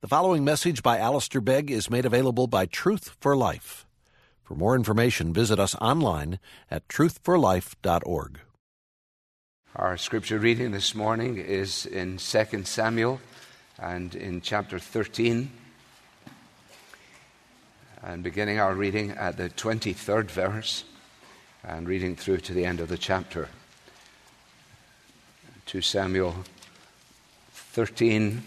The following message by Alistair Begg is made available by Truth for Life. For more information, visit us online at truthforlife.org. Our scripture reading this morning is in 2 Samuel and in chapter 13. And beginning our reading at the 23rd verse and reading through to the end of the chapter. 2 Samuel 13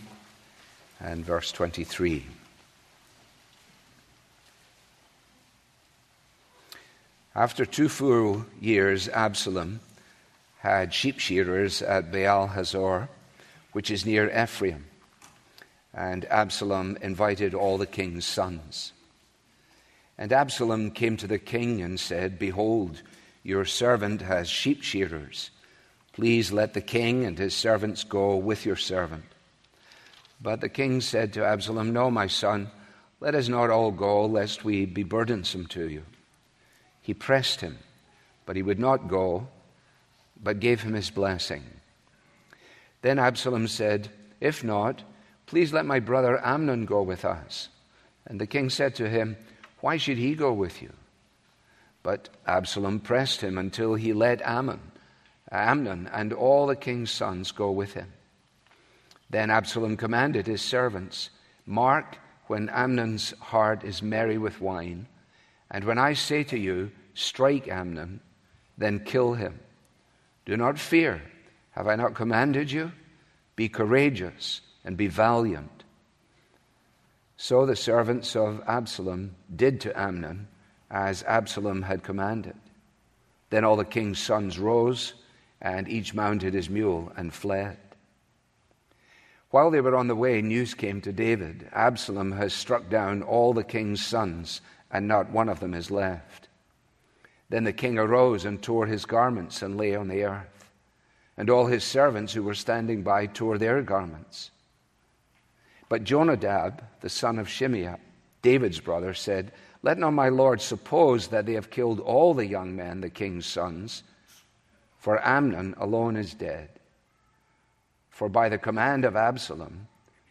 and verse 23. After two full years, Absalom had sheep shearers at Baal Hazor, which is near Ephraim. And Absalom invited all the king's sons. And Absalom came to the king and said, Behold, your servant has sheep shearers. Please let the king and his servants go with your servant. But the king said to Absalom, No, my son, let us not all go, lest we be burdensome to you. He pressed him, but he would not go, but gave him his blessing. Then Absalom said, If not, please let my brother Amnon go with us. And the king said to him, Why should he go with you? But Absalom pressed him until he let Ammon, Amnon and all the king's sons go with him. Then Absalom commanded his servants Mark when Amnon's heart is merry with wine, and when I say to you, Strike Amnon, then kill him. Do not fear. Have I not commanded you? Be courageous and be valiant. So the servants of Absalom did to Amnon as Absalom had commanded. Then all the king's sons rose, and each mounted his mule and fled. While they were on the way, news came to David Absalom has struck down all the king's sons, and not one of them is left. Then the king arose and tore his garments and lay on the earth. And all his servants who were standing by tore their garments. But Jonadab, the son of Shimeah, David's brother, said, Let not my lord suppose that they have killed all the young men, the king's sons, for Amnon alone is dead. For by the command of Absalom,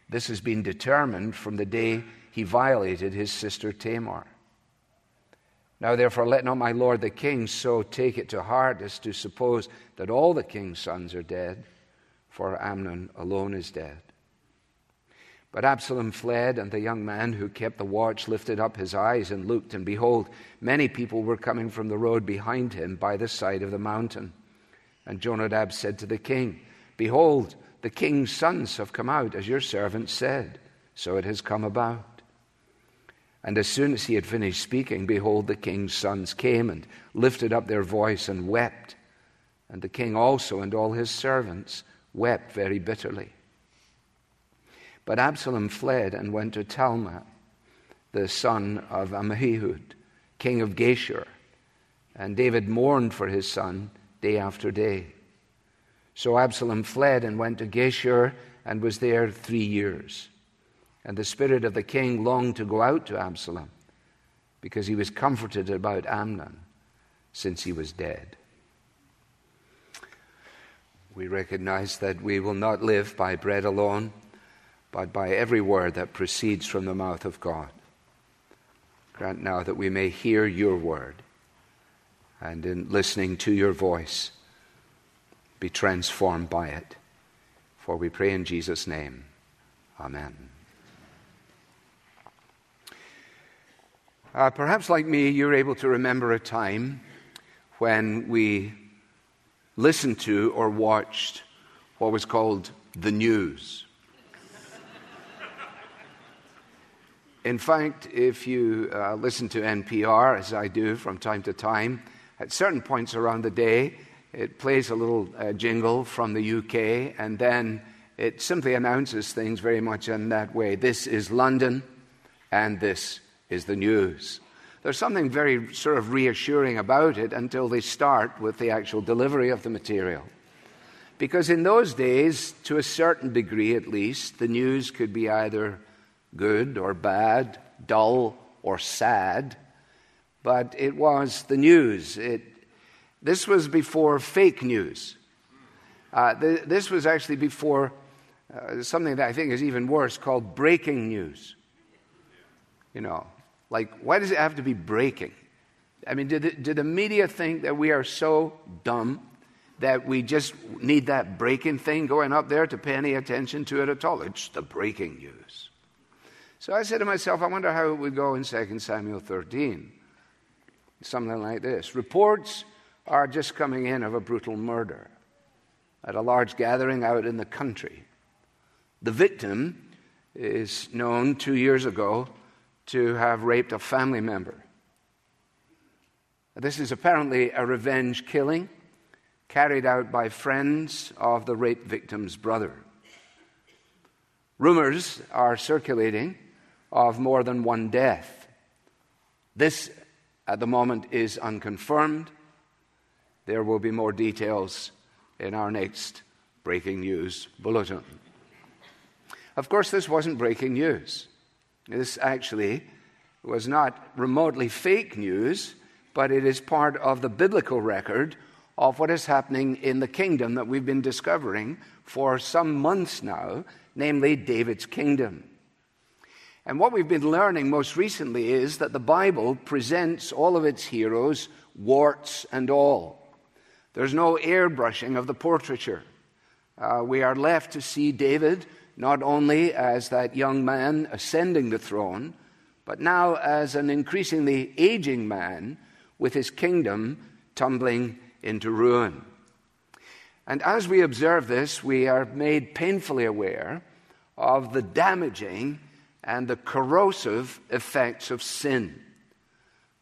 this has been determined from the day he violated his sister Tamar. Now, therefore, let not my lord the king so take it to heart as to suppose that all the king's sons are dead, for Amnon alone is dead. But Absalom fled, and the young man who kept the watch lifted up his eyes and looked, and behold, many people were coming from the road behind him by the side of the mountain. And Jonadab said to the king, Behold, the king's sons have come out, as your servant said. So it has come about. And as soon as he had finished speaking, behold, the king's sons came and lifted up their voice and wept. And the king also and all his servants wept very bitterly. But Absalom fled and went to Talmai, the son of Ammihud, king of Geshur. And David mourned for his son day after day. So Absalom fled and went to Geshur and was there three years. And the spirit of the king longed to go out to Absalom because he was comforted about Amnon since he was dead. We recognize that we will not live by bread alone, but by every word that proceeds from the mouth of God. Grant now that we may hear your word and in listening to your voice be transformed by it. For we pray in Jesus' name. Amen. Uh, perhaps, like me, you're able to remember a time when we listened to or watched what was called the news. In fact, if you uh, listen to NPR, as I do from time to time, at certain points around the day, it plays a little uh, jingle from the UK, and then it simply announces things very much in that way. This is London, and this is the news. There's something very sort of reassuring about it until they start with the actual delivery of the material. Because in those days, to a certain degree at least, the news could be either good or bad, dull or sad, but it was the news. It this was before fake news. Uh, th- this was actually before uh, something that I think is even worse called breaking news. You know, like, why does it have to be breaking? I mean, did the, did the media think that we are so dumb that we just need that breaking thing going up there to pay any attention to it at all? It's the breaking news. So I said to myself, I wonder how it would go in 2 Samuel 13. Something like this Reports are just coming in of a brutal murder at a large gathering out in the country. The victim is known two years ago to have raped a family member. This is apparently a revenge killing carried out by friends of the rape victim's brother. Rumors are circulating of more than one death. This, at the moment, is unconfirmed. There will be more details in our next breaking news bulletin. Of course, this wasn't breaking news. This actually was not remotely fake news, but it is part of the biblical record of what is happening in the kingdom that we've been discovering for some months now, namely David's kingdom. And what we've been learning most recently is that the Bible presents all of its heroes, warts and all. There's no airbrushing of the portraiture. Uh, we are left to see David not only as that young man ascending the throne, but now as an increasingly aging man with his kingdom tumbling into ruin. And as we observe this, we are made painfully aware of the damaging and the corrosive effects of sin.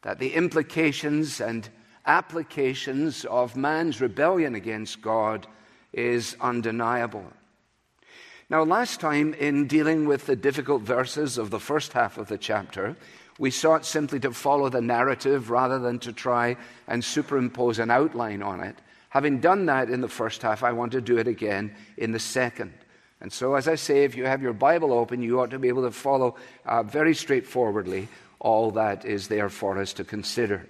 That the implications and applications of man's rebellion against God is undeniable. Now, last time, in dealing with the difficult verses of the first half of the chapter, we sought simply to follow the narrative rather than to try and superimpose an outline on it. Having done that in the first half, I want to do it again in the second. And so, as I say, if you have your Bible open, you ought to be able to follow uh, very straightforwardly all that is there for us to consider.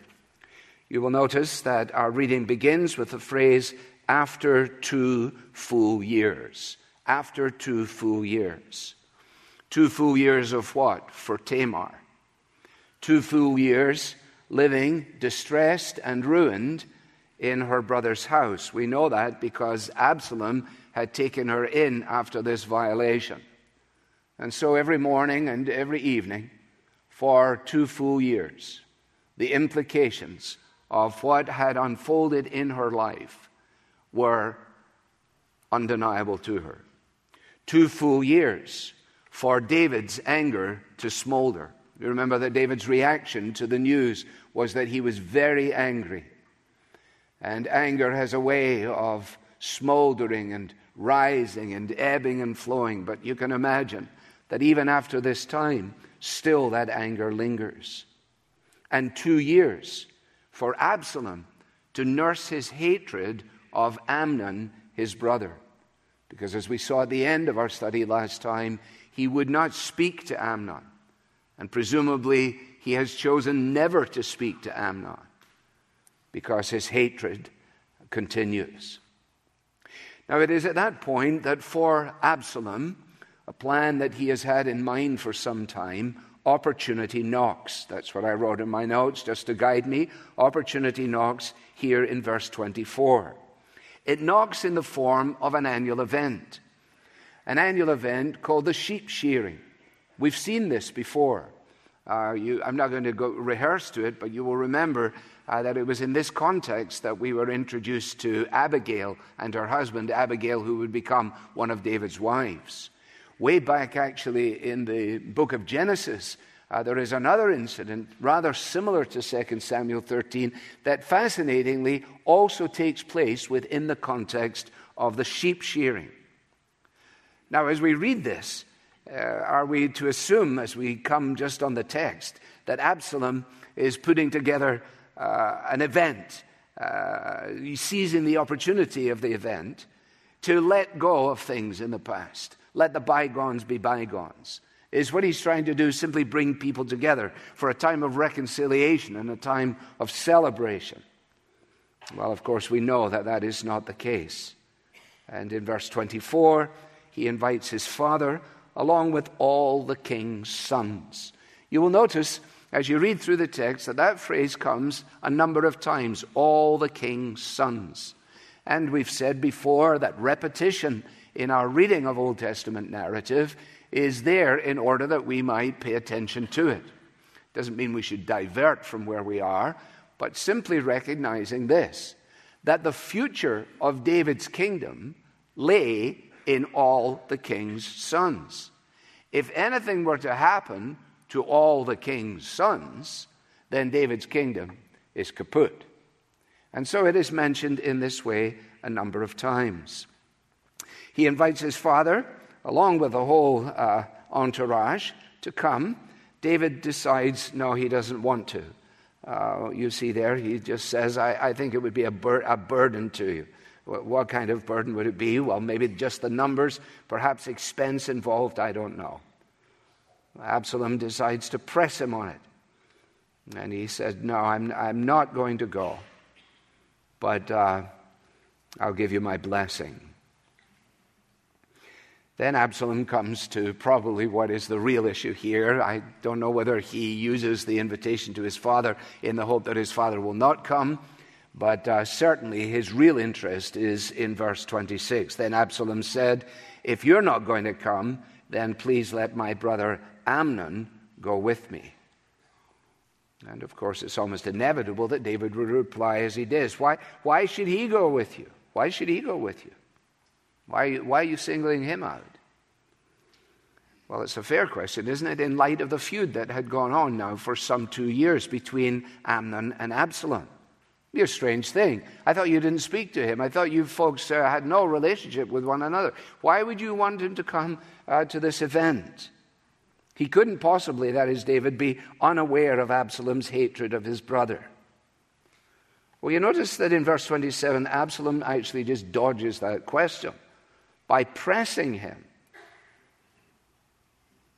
You will notice that our reading begins with the phrase, after two full years. After two full years. Two full years of what? For Tamar. Two full years living distressed and ruined in her brother's house. We know that because Absalom had taken her in after this violation. And so every morning and every evening, for two full years, the implications of what had unfolded in her life were undeniable to her. Two full years for David's anger to smolder. You remember that David's reaction to the news was that he was very angry. And anger has a way of smoldering and rising and ebbing and flowing. But you can imagine that even after this time, still that anger lingers. And two years for Absalom to nurse his hatred of Amnon, his brother. Because as we saw at the end of our study last time, he would not speak to Amnon. And presumably, he has chosen never to speak to Amnon because his hatred continues. Now, it is at that point that for Absalom, a plan that he has had in mind for some time, opportunity knocks. That's what I wrote in my notes just to guide me. Opportunity knocks here in verse 24. It knocks in the form of an annual event, an annual event called the sheep shearing. We've seen this before. Uh, you, I'm not going to go rehearse to it, but you will remember uh, that it was in this context that we were introduced to Abigail and her husband, Abigail, who would become one of David's wives. Way back, actually, in the book of Genesis, uh, there is another incident rather similar to 2 Samuel 13 that fascinatingly also takes place within the context of the sheep shearing. Now, as we read this, uh, are we to assume, as we come just on the text, that Absalom is putting together uh, an event, uh, seizing the opportunity of the event to let go of things in the past? Let the bygones be bygones. Is what he's trying to do simply bring people together for a time of reconciliation and a time of celebration? Well, of course, we know that that is not the case. And in verse 24, he invites his father along with all the king's sons. You will notice as you read through the text that that phrase comes a number of times all the king's sons. And we've said before that repetition in our reading of Old Testament narrative is there in order that we might pay attention to it. Doesn't mean we should divert from where we are, but simply recognizing this that the future of David's kingdom lay in all the king's sons. If anything were to happen to all the king's sons, then David's kingdom is kaput. And so it is mentioned in this way a number of times. He invites his father, along with the whole uh, entourage, to come. David decides, no, he doesn't want to. Uh, you see there, he just says, I, I think it would be a, bur- a burden to you. What, what kind of burden would it be? Well, maybe just the numbers, perhaps expense involved, I don't know. Absalom decides to press him on it. And he said, No, I'm, I'm not going to go, but uh, I'll give you my blessing. Then Absalom comes to probably what is the real issue here. I don't know whether he uses the invitation to his father in the hope that his father will not come, but uh, certainly his real interest is in verse 26. Then Absalom said, If you're not going to come, then please let my brother Amnon go with me. And of course, it's almost inevitable that David would reply as he does. Why, why should he go with you? Why should he go with you? Why, why are you singling him out? Well, it's a fair question, isn't it, in light of the feud that had gone on now for some two years between Amnon and Absalom? Be a strange thing. I thought you didn't speak to him. I thought you folks uh, had no relationship with one another. Why would you want him to come uh, to this event? He couldn't possibly, that is, David, be unaware of Absalom's hatred of his brother. Well, you notice that in verse 27, Absalom actually just dodges that question by pressing him.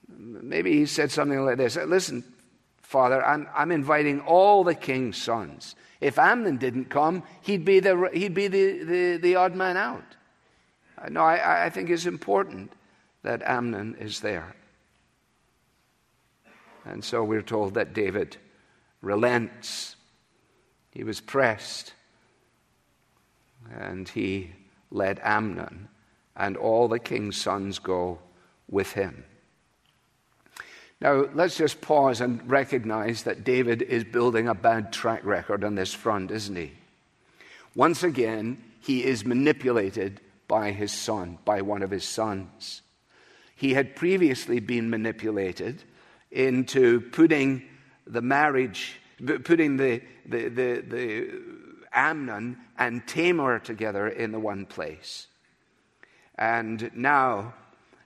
Maybe he said something like this Listen, Father, I'm, I'm inviting all the king's sons. If Amnon didn't come, he'd be the, he'd be the, the, the odd man out. Uh, no, I, I think it's important that Amnon is there. And so we're told that David relents. He was pressed, and he led Amnon and all the king's sons go with him. Now, let's just pause and recognize that David is building a bad track record on this front, isn't he? Once again, he is manipulated by his son, by one of his sons. He had previously been manipulated into putting the marriage, putting the, the, the, the Amnon and Tamar together in the one place. And now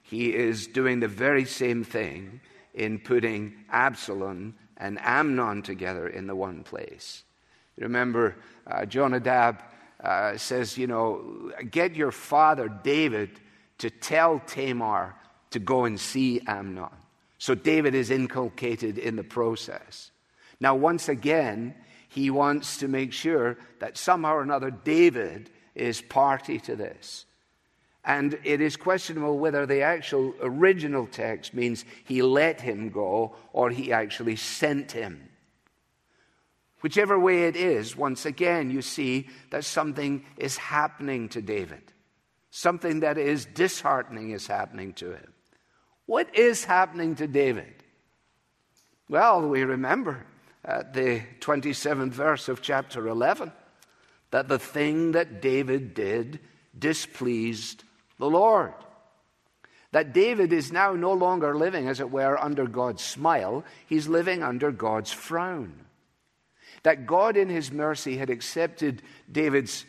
he is doing the very same thing in putting Absalom and Amnon together in the one place. Remember, uh, Jonadab uh, says, you know, get your father David to tell Tamar to go and see Amnon. So David is inculcated in the process. Now, once again, he wants to make sure that somehow or another David is party to this. And it is questionable whether the actual original text means he let him go or he actually sent him. Whichever way it is, once again, you see that something is happening to David. Something that is disheartening is happening to him. What is happening to David? Well, we remember at the 27th verse of chapter 11 that the thing that David did displeased the Lord. That David is now no longer living, as it were, under God's smile, he's living under God's frown. That God, in his mercy, had accepted David's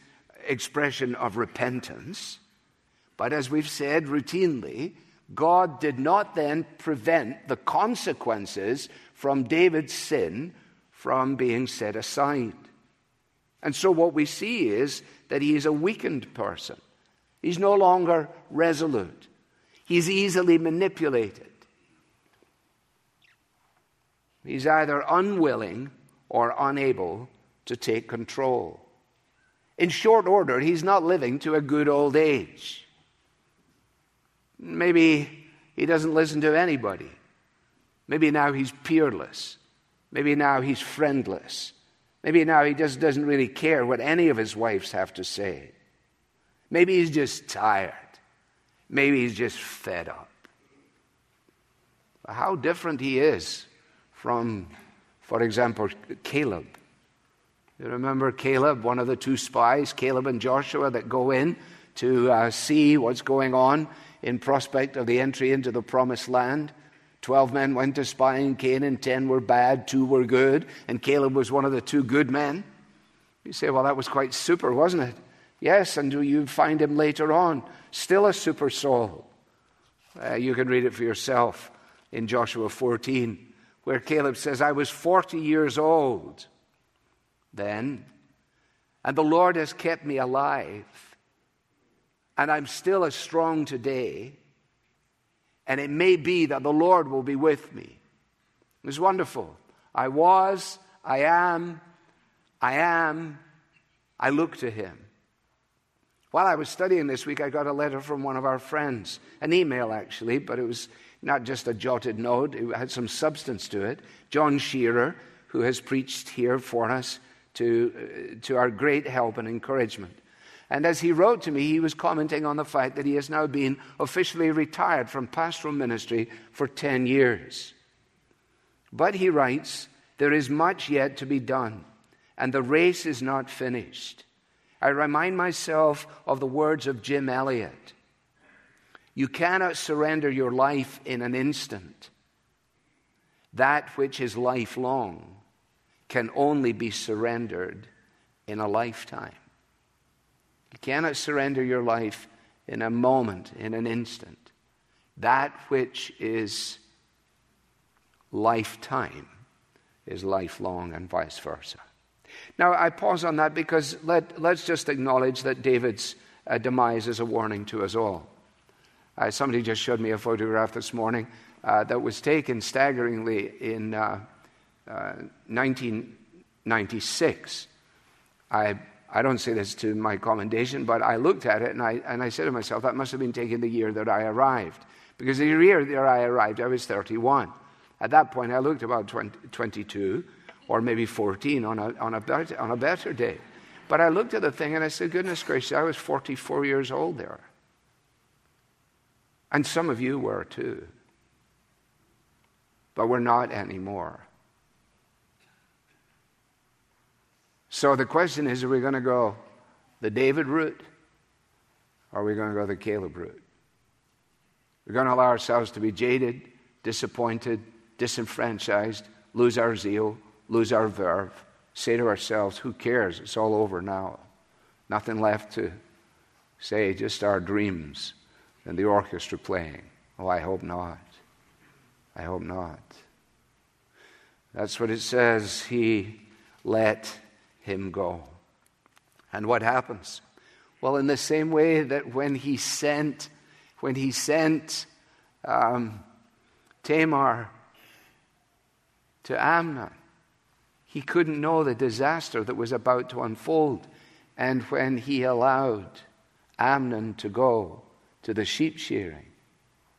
expression of repentance, but as we've said routinely, God did not then prevent the consequences from David's sin from being set aside. And so what we see is that he is a weakened person. He's no longer resolute. He's easily manipulated. He's either unwilling or unable to take control. In short order, he's not living to a good old age. Maybe he doesn't listen to anybody. Maybe now he's peerless. Maybe now he's friendless. Maybe now he just doesn't really care what any of his wives have to say. Maybe he's just tired. Maybe he's just fed up. How different he is from, for example, Caleb. You remember Caleb, one of the two spies, Caleb and Joshua, that go in to uh, see what's going on in prospect of the entry into the promised land. Twelve men went to spy in Canaan, ten were bad, two were good, and Caleb was one of the two good men. You say, well, that was quite super, wasn't it? Yes, and do you find him later on, still a super soul. Uh, you can read it for yourself in Joshua 14, where Caleb says, I was 40 years old then, and the Lord has kept me alive, and I'm still as strong today, and it may be that the Lord will be with me. It was wonderful. I was, I am, I am, I look to him. While I was studying this week, I got a letter from one of our friends, an email actually, but it was not just a jotted note, it had some substance to it. John Shearer, who has preached here for us to, uh, to our great help and encouragement. And as he wrote to me, he was commenting on the fact that he has now been officially retired from pastoral ministry for 10 years. But he writes, there is much yet to be done, and the race is not finished. I remind myself of the words of Jim Elliot You cannot surrender your life in an instant. That which is lifelong can only be surrendered in a lifetime. You cannot surrender your life in a moment, in an instant. That which is lifetime is lifelong, and vice versa. Now, I pause on that because let, let's just acknowledge that David's uh, demise is a warning to us all. Uh, somebody just showed me a photograph this morning uh, that was taken staggeringly in 1996. Uh, I, I don't say this to my commendation, but I looked at it and I, and I said to myself, that must have been taken the year that I arrived. Because the year that I arrived, I was 31. At that point, I looked about 20, 22 or maybe 14 on a, on, a better, on a better day. But I looked at the thing and I said, goodness gracious, I was 44 years old there. And some of you were too. But we're not anymore. So the question is are we going to go the David route or are we going to go the Caleb route? We're going to allow ourselves to be jaded, disappointed, disenfranchised, lose our zeal, lose our verve, say to ourselves, who cares? It's all over now. Nothing left to say, just our dreams and the orchestra playing. Oh, I hope not. I hope not. That's what it says. He let him go. And what happens? Well, in the same way that when he sent, when he sent um, Tamar to Amnon, he couldn't know the disaster that was about to unfold. And when he allowed Amnon to go to the sheep shearing,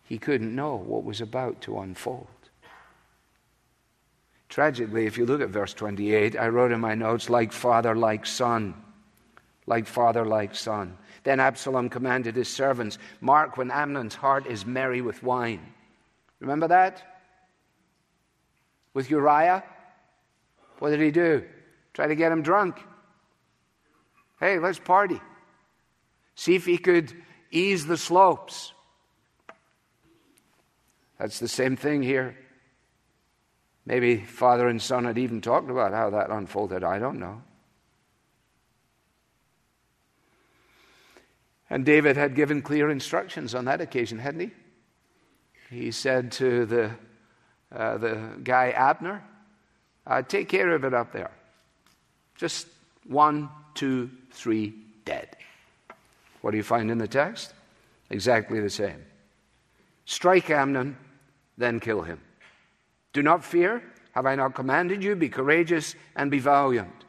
he couldn't know what was about to unfold. Tragically, if you look at verse 28, I wrote in my notes, like father, like son. Like father, like son. Then Absalom commanded his servants, Mark when Amnon's heart is merry with wine. Remember that? With Uriah? What did he do? Try to get him drunk. Hey, let's party. See if he could ease the slopes. That's the same thing here. Maybe father and son had even talked about how that unfolded. I don't know. And David had given clear instructions on that occasion, hadn't he? He said to the, uh, the guy Abner, uh, take care of it up there. Just one, two, three, dead. What do you find in the text? Exactly the same. Strike Amnon, then kill him. Do not fear. Have I not commanded you? Be courageous and be valiant.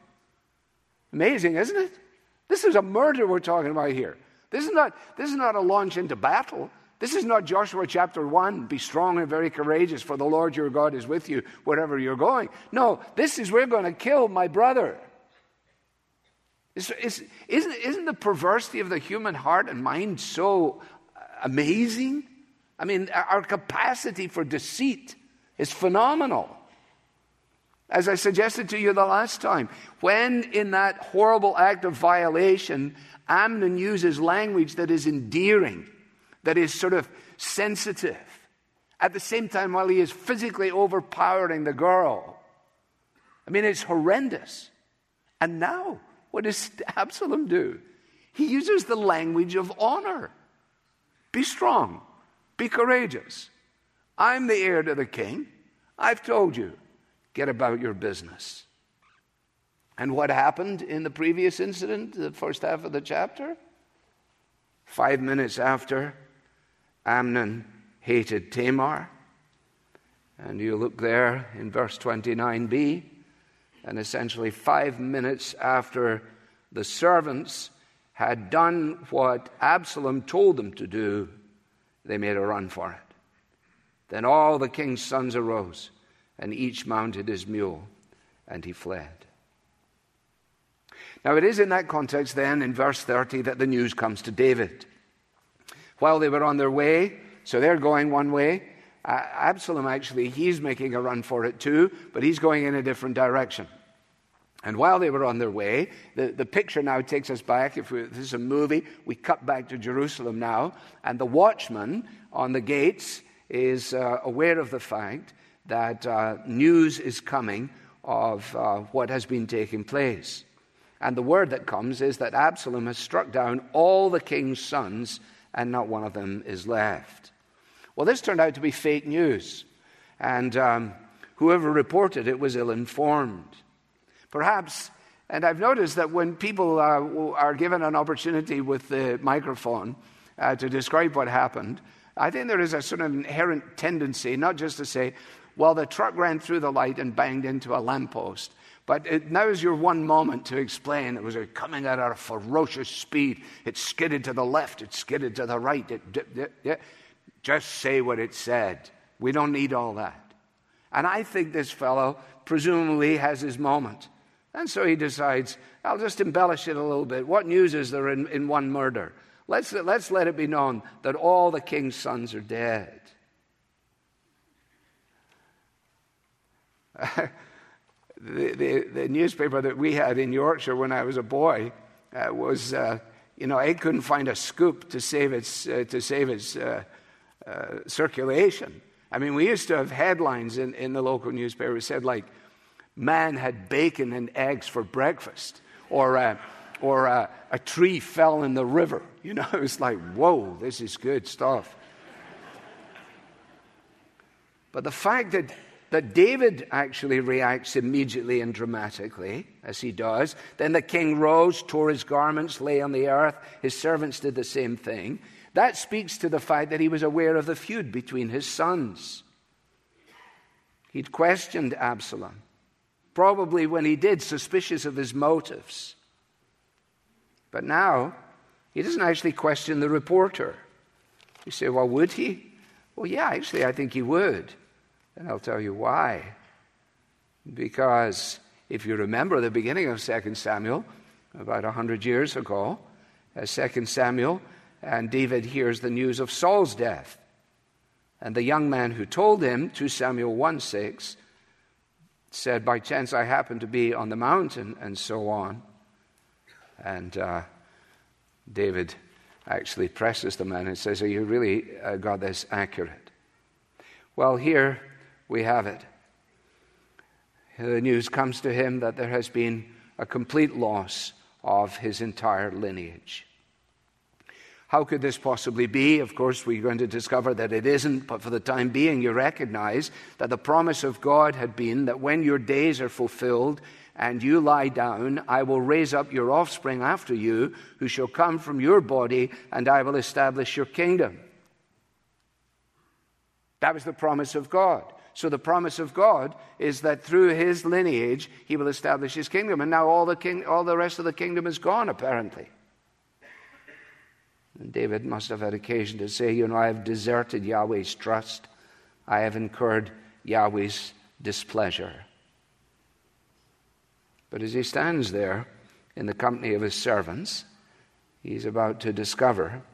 Amazing, isn't it? This is a murder we're talking about here. This is not, this is not a launch into battle. This is not Joshua chapter 1, be strong and very courageous, for the Lord your God is with you wherever you're going. No, this is we're going to kill my brother. It's, it's, isn't, isn't the perversity of the human heart and mind so uh, amazing? I mean, our capacity for deceit is phenomenal. As I suggested to you the last time, when in that horrible act of violation, Amnon uses language that is endearing that is sort of sensitive. At the same time, while he is physically overpowering the girl. I mean, it's horrendous. And now, what does Absalom do? He uses the language of honor. Be strong, be courageous. I'm the heir to the king. I've told you, get about your business. And what happened in the previous incident, the first half of the chapter? Five minutes after, Amnon hated Tamar. And you look there in verse 29b, and essentially five minutes after the servants had done what Absalom told them to do, they made a run for it. Then all the king's sons arose, and each mounted his mule, and he fled. Now, it is in that context, then, in verse 30, that the news comes to David while they were on their way. So they're going one way. Uh, Absalom, actually, he's making a run for it too, but he's going in a different direction. And while they were on their way, the, the picture now takes us back. If we, this is a movie, we cut back to Jerusalem now, and the watchman on the gates is uh, aware of the fact that uh, news is coming of uh, what has been taking place. And the word that comes is that Absalom has struck down all the king's sons and not one of them is left. Well, this turned out to be fake news, and um, whoever reported it was ill informed. Perhaps, and I've noticed that when people uh, are given an opportunity with the microphone uh, to describe what happened, I think there is a sort of inherent tendency not just to say, well, the truck ran through the light and banged into a lamppost. But it, now is your one moment to explain. It was coming at a ferocious speed. It skidded to the left, it skidded to the right. It, it, it, just say what it said. We don't need all that. And I think this fellow presumably has his moment. And so he decides, I'll just embellish it a little bit. What news is there in, in one murder? Let's, let's let it be known that all the king's sons are dead. the, the, newspaper that we had in Yorkshire when I was a boy uh, was, uh, you know, I couldn't find a scoop to save its, uh, to save its uh, uh, circulation. I mean, we used to have headlines in, in the local newspaper that said, like, man had bacon and eggs for breakfast, or, uh, or a tree fell in the river. You know, it was like, whoa, this is good stuff. But the fact that that David actually reacts immediately and dramatically, as he does. Then the king rose, tore his garments, lay on the earth. His servants did the same thing. That speaks to the fact that he was aware of the feud between his sons. He'd questioned Absalom, probably when he did, suspicious of his motives. But now, he doesn't actually question the reporter. You say, well, would he? Well, yeah, actually, I think he would. And I'll tell you why. Because if you remember the beginning of 2 Samuel, about 100 years ago, as 2 Samuel, and David hears the news of Saul's death. And the young man who told him, 2 Samuel 1 6, said, By chance I happened to be on the mountain, and so on. And uh, David actually presses the man and says, Are you really uh, got this accurate? Well, here we have it. The news comes to him that there has been a complete loss of his entire lineage. How could this possibly be? Of course, we're going to discover that it isn't, but for the time being, you recognize that the promise of God had been that when your days are fulfilled and you lie down, I will raise up your offspring after you, who shall come from your body, and I will establish your kingdom. That was the promise of God. So the promise of God is that through his lineage, he will establish his kingdom. And now all the, king, all the rest of the kingdom is gone, apparently. And David must have had occasion to say, You know, I have deserted Yahweh's trust, I have incurred Yahweh's displeasure. But as he stands there in the company of his servants, he's about to discover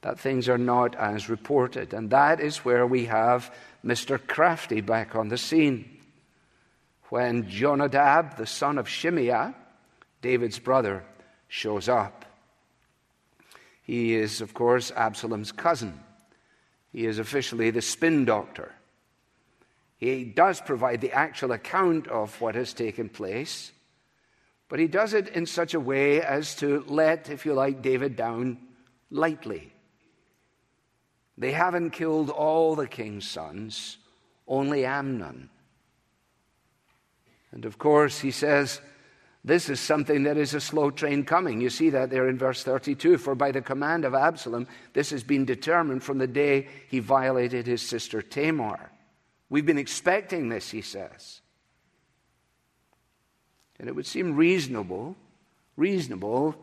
that things are not as reported. And that is where we have Mr. Crafty back on the scene. When Jonadab, the son of Shimeah, David's brother, shows up. He is, of course, Absalom's cousin. He is officially the spin doctor. He does provide the actual account of what has taken place, but he does it in such a way as to let, if you like, David down lightly. They haven't killed all the king's sons, only Amnon. And of course, he says, this is something that is a slow train coming. You see that there in verse 32. For by the command of Absalom, this has been determined from the day he violated his sister Tamar. We've been expecting this, he says. And it would seem reasonable, reasonable,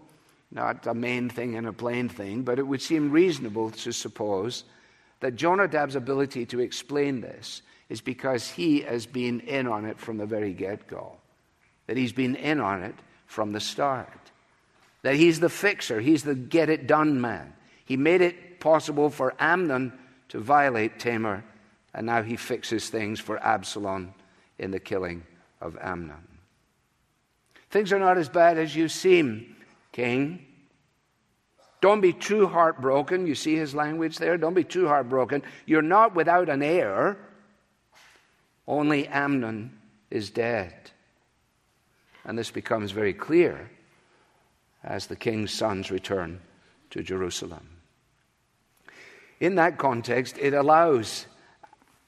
not a main thing and a plain thing, but it would seem reasonable to suppose that Jonadab's ability to explain this is because he has been in on it from the very get go, that he's been in on it from the start, that he's the fixer, he's the get it done man. He made it possible for Amnon to violate Tamar, and now he fixes things for Absalom in the killing of Amnon. Things are not as bad as you seem, king. Don't be too heartbroken. You see his language there? Don't be too heartbroken. You're not without an heir. Only Amnon is dead. And this becomes very clear as the king's sons return to Jerusalem. In that context, it allows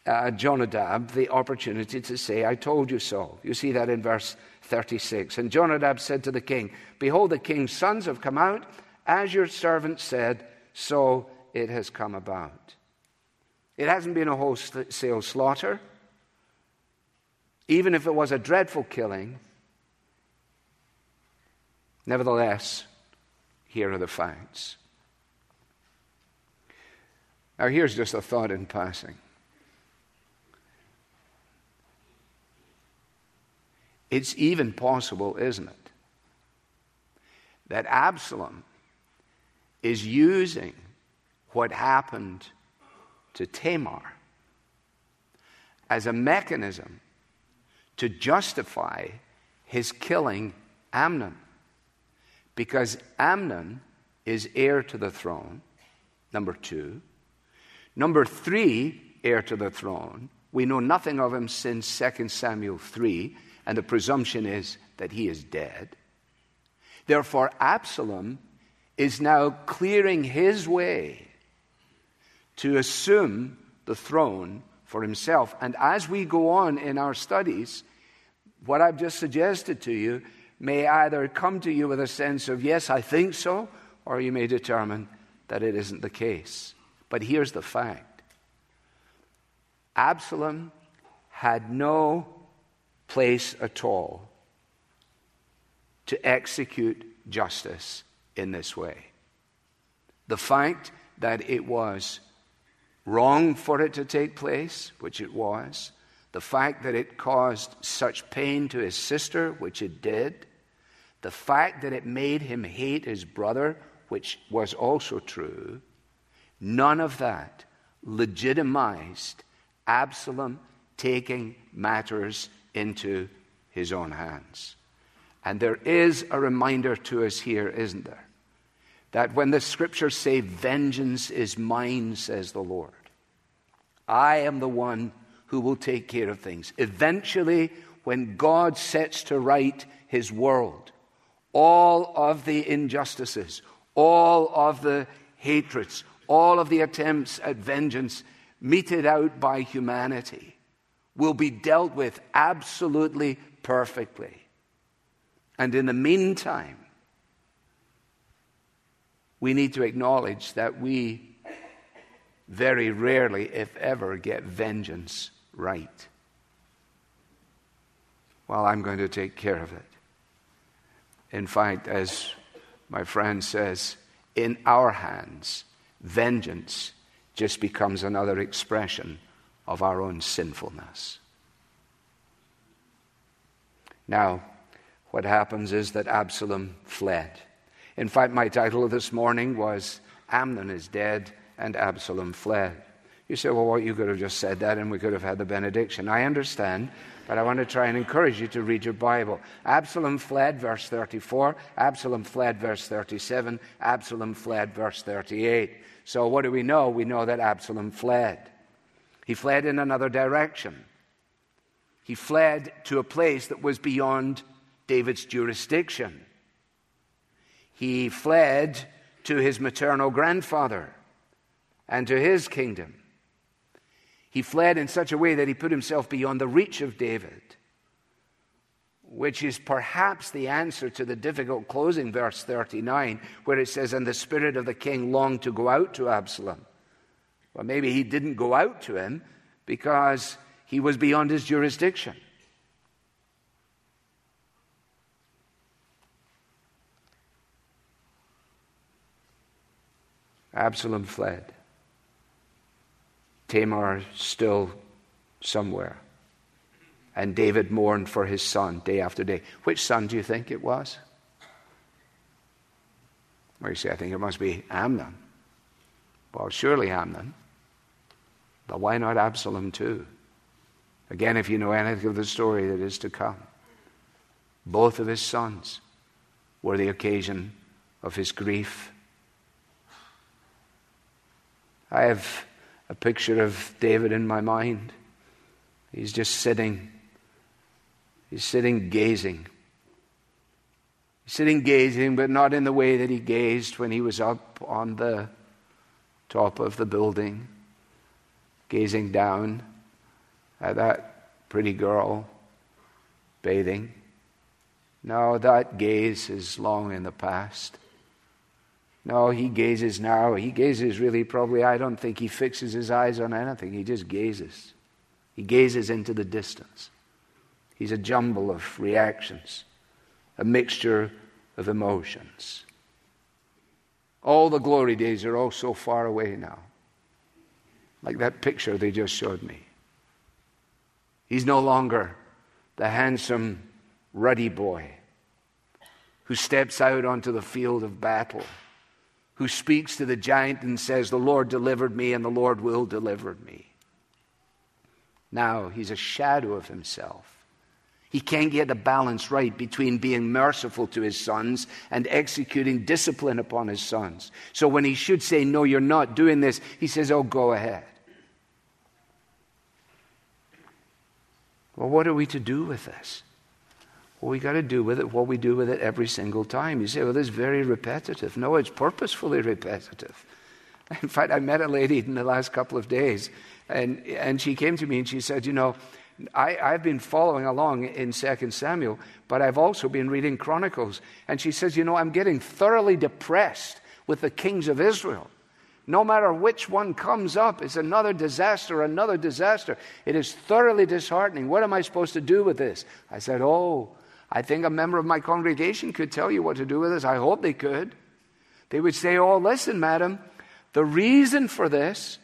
uh, Jonadab the opportunity to say, I told you so. You see that in verse 36. And Jonadab said to the king, Behold, the king's sons have come out, as your servant said, so it has come about. It hasn't been a wholesale slaughter. Even if it was a dreadful killing, nevertheless, here are the facts. Now, here's just a thought in passing. It's even possible, isn't it, that Absalom is using what happened to Tamar as a mechanism to justify his killing Amnon. Because Amnon is heir to the throne, number two. Number three, heir to the throne. We know nothing of him since 2 Samuel 3, and the presumption is that he is dead. Therefore, Absalom is now clearing his way to assume the throne for himself. And as we go on in our studies, what I've just suggested to you may either come to you with a sense of, yes, I think so, or you may determine that it isn't the case. But here's the fact Absalom had no place at all to execute justice in this way. The fact that it was wrong for it to take place, which it was, the fact that it caused such pain to his sister, which it did, the fact that it made him hate his brother, which was also true, none of that legitimized Absalom taking matters into his own hands. And there is a reminder to us here, isn't there? That when the scriptures say, Vengeance is mine, says the Lord, I am the one who will take care of things. Eventually, when God sets to right his world, all of the injustices, all of the hatreds, all of the attempts at vengeance meted out by humanity will be dealt with absolutely perfectly. And in the meantime, we need to acknowledge that we very rarely, if ever, get vengeance right. Well, I'm going to take care of it. In fact, as my friend says, in our hands, vengeance just becomes another expression of our own sinfulness. Now, what happens is that Absalom fled. In fact, my title this morning was Amnon is Dead and Absalom Fled. You say, well, what, you could have just said that and we could have had the benediction. I understand, but I want to try and encourage you to read your Bible. Absalom fled, verse 34. Absalom fled, verse 37. Absalom fled, verse 38. So what do we know? We know that Absalom fled. He fled in another direction. He fled to a place that was beyond David's jurisdiction. He fled to his maternal grandfather and to his kingdom. He fled in such a way that he put himself beyond the reach of David, which is perhaps the answer to the difficult closing verse 39, where it says, And the spirit of the king longed to go out to Absalom. Well, maybe he didn't go out to him because he was beyond his jurisdiction. Absalom fled. Tamar still somewhere. And David mourned for his son day after day. Which son do you think it was? Well, you say, I think it must be Amnon. Well, surely Amnon. But why not Absalom too? Again, if you know anything of the story that is to come, both of his sons were the occasion of his grief. I have a picture of David in my mind. He's just sitting. He's sitting gazing. He's sitting gazing, but not in the way that he gazed when he was up on the top of the building, gazing down at that pretty girl bathing. No, that gaze is long in the past. No, he gazes now. He gazes really probably, I don't think he fixes his eyes on anything. He just gazes. He gazes into the distance. He's a jumble of reactions, a mixture of emotions. All the glory days are all so far away now. Like that picture they just showed me. He's no longer the handsome, ruddy boy who steps out onto the field of battle who speaks to the giant and says, The Lord delivered me and the Lord will deliver me. Now he's a shadow of himself. He can't get the balance right between being merciful to his sons and executing discipline upon his sons. So when he should say, No, you're not doing this, he says, Oh, go ahead. Well, what are we to do with this? Well, we got to do with it what we do with it every single time. You say, well, this is very repetitive. No, it's purposefully repetitive. In fact, I met a lady in the last couple of days, and, and she came to me and she said, You know, I, have been following along in 2 Samuel, but I've also been reading Chronicles. And she says, You know, I'm getting thoroughly depressed with the kings of Israel. No matter which one comes up, it's another disaster, another disaster. It is thoroughly disheartening. What am I supposed to do with this? I said, Oh, I think a member of my congregation could tell you what to do with this. I hope they could. They would say, Oh, listen, madam, the reason for this,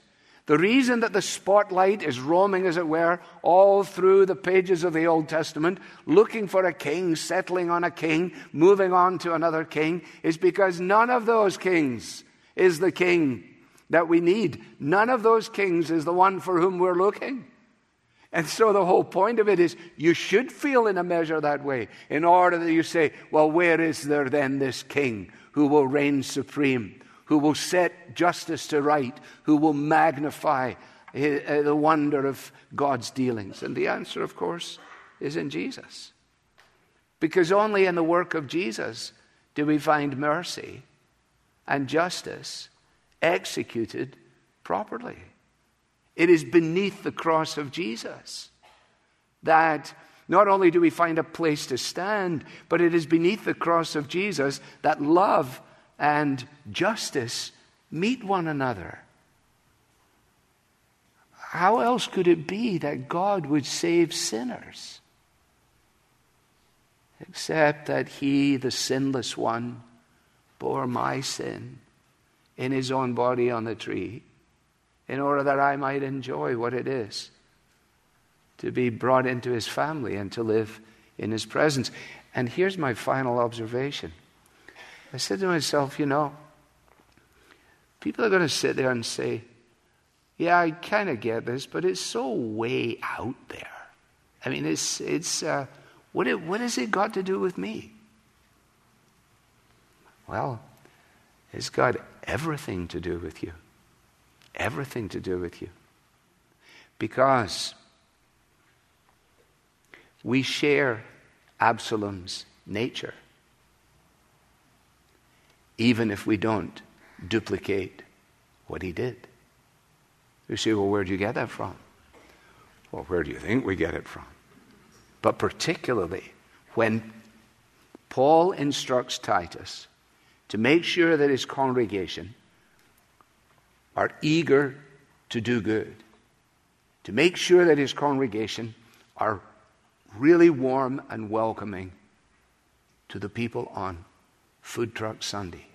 the reason that the spotlight is roaming, as it were, all through the pages of the Old Testament, looking for a king, settling on a king, moving on to another king, is because none of those kings is the king that we need. None of those kings is the one for whom we're looking. And so the whole point of it is you should feel in a measure that way in order that you say, well, where is there then this king who will reign supreme, who will set justice to right, who will magnify uh, the wonder of God's dealings? And the answer, of course, is in Jesus. Because only in the work of Jesus do we find mercy and justice executed properly. It is beneath the cross of Jesus that not only do we find a place to stand, but it is beneath the cross of Jesus that love and justice meet one another. How else could it be that God would save sinners? Except that He, the sinless one, bore my sin in his own body on the tree in order that I might enjoy what it is to be brought into his family and to live in his presence. And here's my final observation I said to myself, you know, people are going to sit there and say, yeah, I kind of get this, but it's so way out there. I mean, it's, it's, uh, what, it, what has it got to do with me? Well, it's got everything to do with you. Everything to do with you. Because we share Absalom's nature, even if we don't duplicate what he did. You say, well, where do you get that from? Well, where do you think we get it from? But particularly when Paul instructs Titus to make sure that his congregation are eager to do good, to make sure that his congregation are really warm and welcoming to the people on Food Truck Sunday,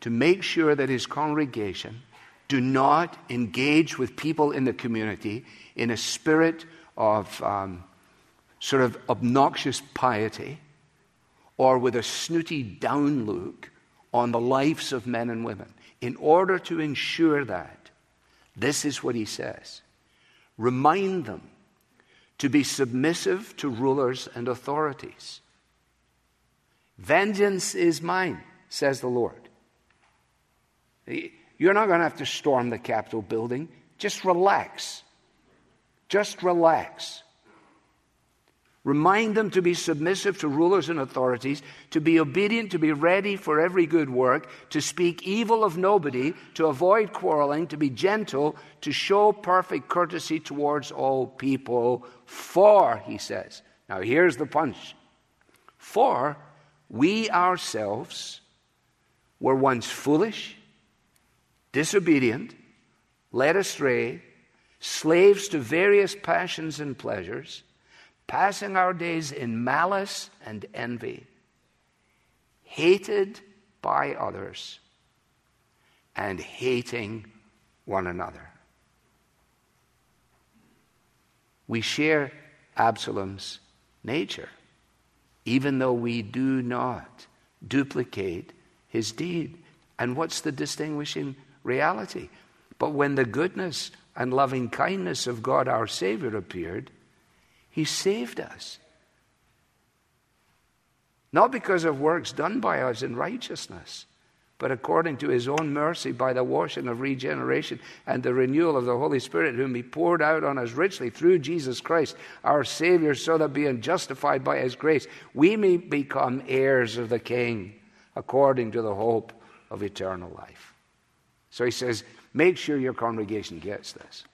to make sure that his congregation do not engage with people in the community in a spirit of um, sort of obnoxious piety or with a snooty down look on the lives of men and women. In order to ensure that, this is what he says remind them to be submissive to rulers and authorities. Vengeance is mine, says the Lord. You're not going to have to storm the Capitol building. Just relax. Just relax. Remind them to be submissive to rulers and authorities, to be obedient, to be ready for every good work, to speak evil of nobody, to avoid quarreling, to be gentle, to show perfect courtesy towards all people. For, he says, now here's the punch. For we ourselves were once foolish, disobedient, led astray, slaves to various passions and pleasures passing our days in malice and envy, hated by others, and hating one another. We share Absalom's nature, even though we do not duplicate his deed. And what's the distinguishing reality? But when the goodness and loving kindness of God our Savior appeared, he saved us. Not because of works done by us in righteousness, but according to his own mercy by the washing of regeneration and the renewal of the Holy Spirit, whom he poured out on us richly through Jesus Christ, our Savior, so that being justified by his grace, we may become heirs of the King, according to the hope of eternal life. So he says, make sure your congregation gets this.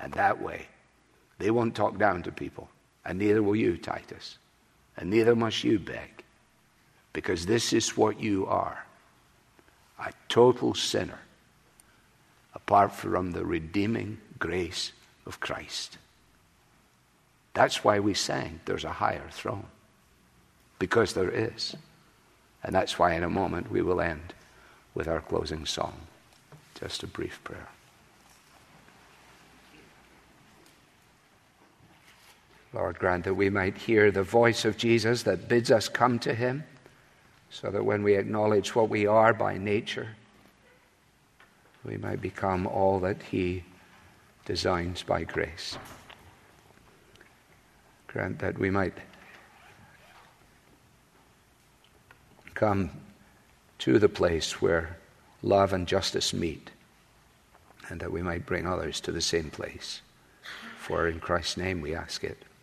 And that way, they won't talk down to people, and neither will you, Titus, and neither must you beg, because this is what you are a total sinner apart from the redeeming grace of Christ. That's why we sang, There's a higher throne, because there is. And that's why, in a moment, we will end with our closing song. Just a brief prayer. Lord, grant that we might hear the voice of Jesus that bids us come to him, so that when we acknowledge what we are by nature, we might become all that he designs by grace. Grant that we might come to the place where love and justice meet, and that we might bring others to the same place. For in Christ's name we ask it.